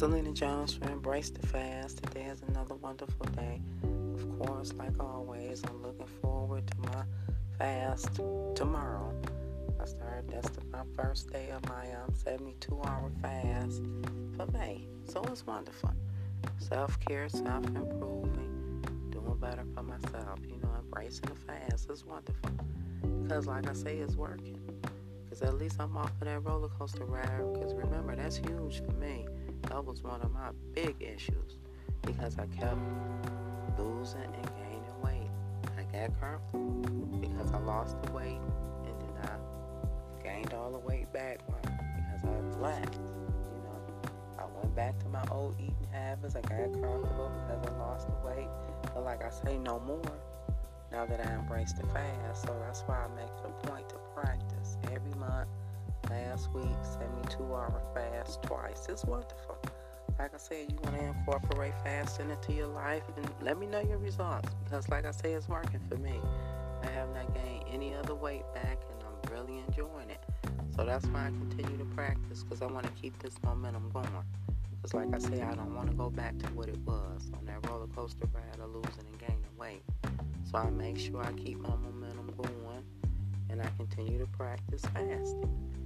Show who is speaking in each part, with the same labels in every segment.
Speaker 1: Selena Jones for Embrace the Fast. Today is another wonderful day. Of course, like always, I'm looking forward to my fast tomorrow. I started, that's the, my first day of my um, 72 hour fast for May. So it's wonderful. Self care, self improving, doing better for myself. You know, embracing the fast is wonderful. Because, like I say, it's working. Because at least I'm off of that roller coaster ride. Because remember, that's huge for me. That was one of my big issues. Because I kept losing and gaining weight. I got comfortable because I lost the weight and then I gained all the weight back because I relaxed. You know, I went back to my old eating habits. I got comfortable because I lost the weight. But like I say, no more now that I embrace the fast. So that's why I make it a point to practice every month. Last week, 72 hour fast twice. It's wonderful. Like I said, you want to incorporate fasting into your life and let me know your results because, like I say, it's working for me. I have not gained any other weight back and I'm really enjoying it. So that's why I continue to practice because I want to keep this momentum going. Because, like I say, I don't want to go back to what it was on that roller coaster ride of losing and gaining weight. So I make sure I keep my momentum going and I continue to practice fasting.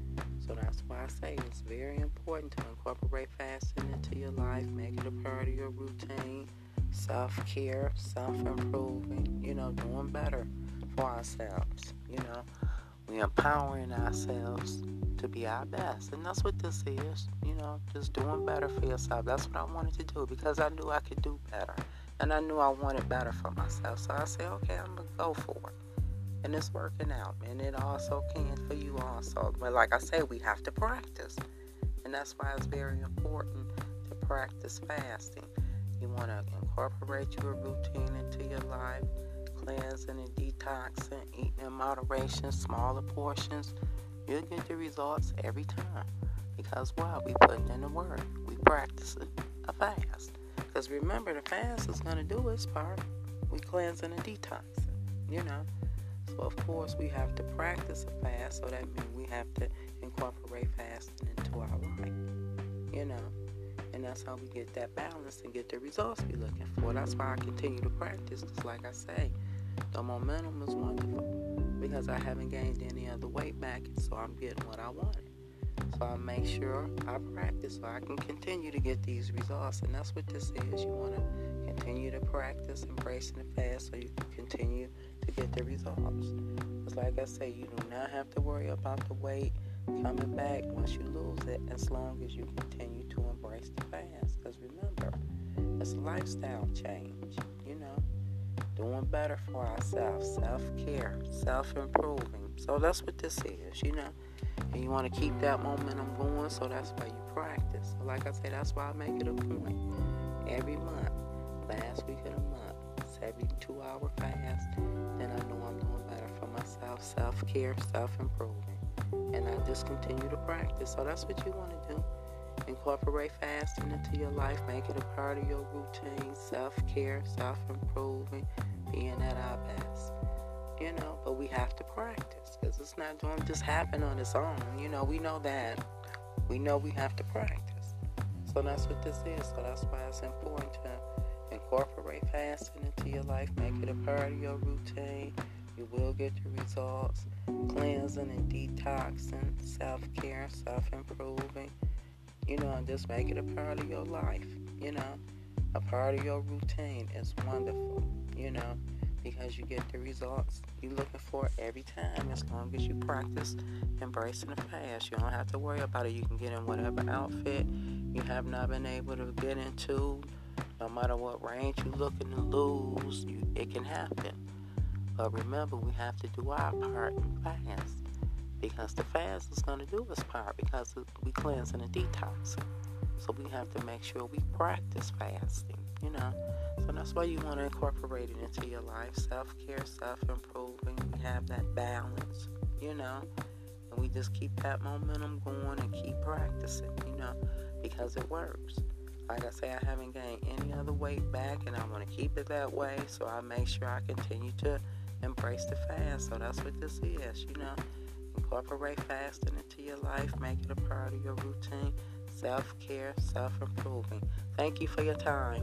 Speaker 1: So that's why I say it's very important to incorporate fasting into your life, make it a part of your routine, self care, self improving, you know, doing better for ourselves. You know, we empowering ourselves to be our best. And that's what this is, you know, just doing better for yourself. That's what I wanted to do because I knew I could do better. And I knew I wanted better for myself. So I said, okay, I'm going to go for it. And it's working out. And it also can for you also. But like I said, we have to practice. And that's why it's very important to practice fasting. You want to incorporate your routine into your life, cleansing and detoxing, eating in moderation, smaller portions. You'll get the results every time. Because why? We putting in the work. We practicing a fast. Because remember, the fast is going to do its part. We cleansing and detoxing, you know. So, of course, we have to practice a fast. So that means we have to incorporate fasting into our life, you know. And that's how we get that balance and get the results we're looking for. That's why I continue to practice. Because, like I say, the momentum is wonderful. Because I haven't gained any other weight back. So I'm getting what I wanted. So I make sure I practice so I can continue to get these results. And that's what this is. You want to continue to practice, embracing the fast so you can continue to get the results. It's like I say, you do not have to worry about the weight coming back once you lose it as long as you continue to embrace the fast. Because remember, it's a lifestyle change, you know, doing better for ourselves, self care, self improving. So that's what this is, you know and you want to keep that momentum going, so that's why you practice. So like I said, that's why I make it a point every month, last week of the month, 72 hour fast, then I know I'm doing better for myself, self care, self improvement, and I just continue to practice. So that's what you want to do. Incorporate fasting into your life, make it a part of your routine, self care, self improving, being at our best you know, but we have to practice because it's not going to just happen on its own. You know, we know that. We know we have to practice. So that's what this is. So that's why it's important to incorporate fasting into your life, make it a part of your routine. You will get your results. Cleansing and detoxing, self care, self improving. You know, and just make it a part of your life. You know, a part of your routine is wonderful. You know because you get the results you're looking for every time as long as you practice embracing the fast. You don't have to worry about it. You can get in whatever outfit you have not been able to get into. No matter what range you're looking to lose, you, it can happen. But remember, we have to do our part and fast. Because the fast is going to do its part because we cleansing and detoxing. So we have to make sure we practice fasting, you know. So that's why you want to incorporate it into your life. Self care, self improving. We have that balance, you know. And we just keep that momentum going and keep practicing, you know, because it works. Like I say, I haven't gained any other weight back and I want to keep it that way. So I make sure I continue to embrace the fast. So that's what this is, you know. Incorporate fasting into your life, make it a part of your routine self care, self improving. Thank you for your time.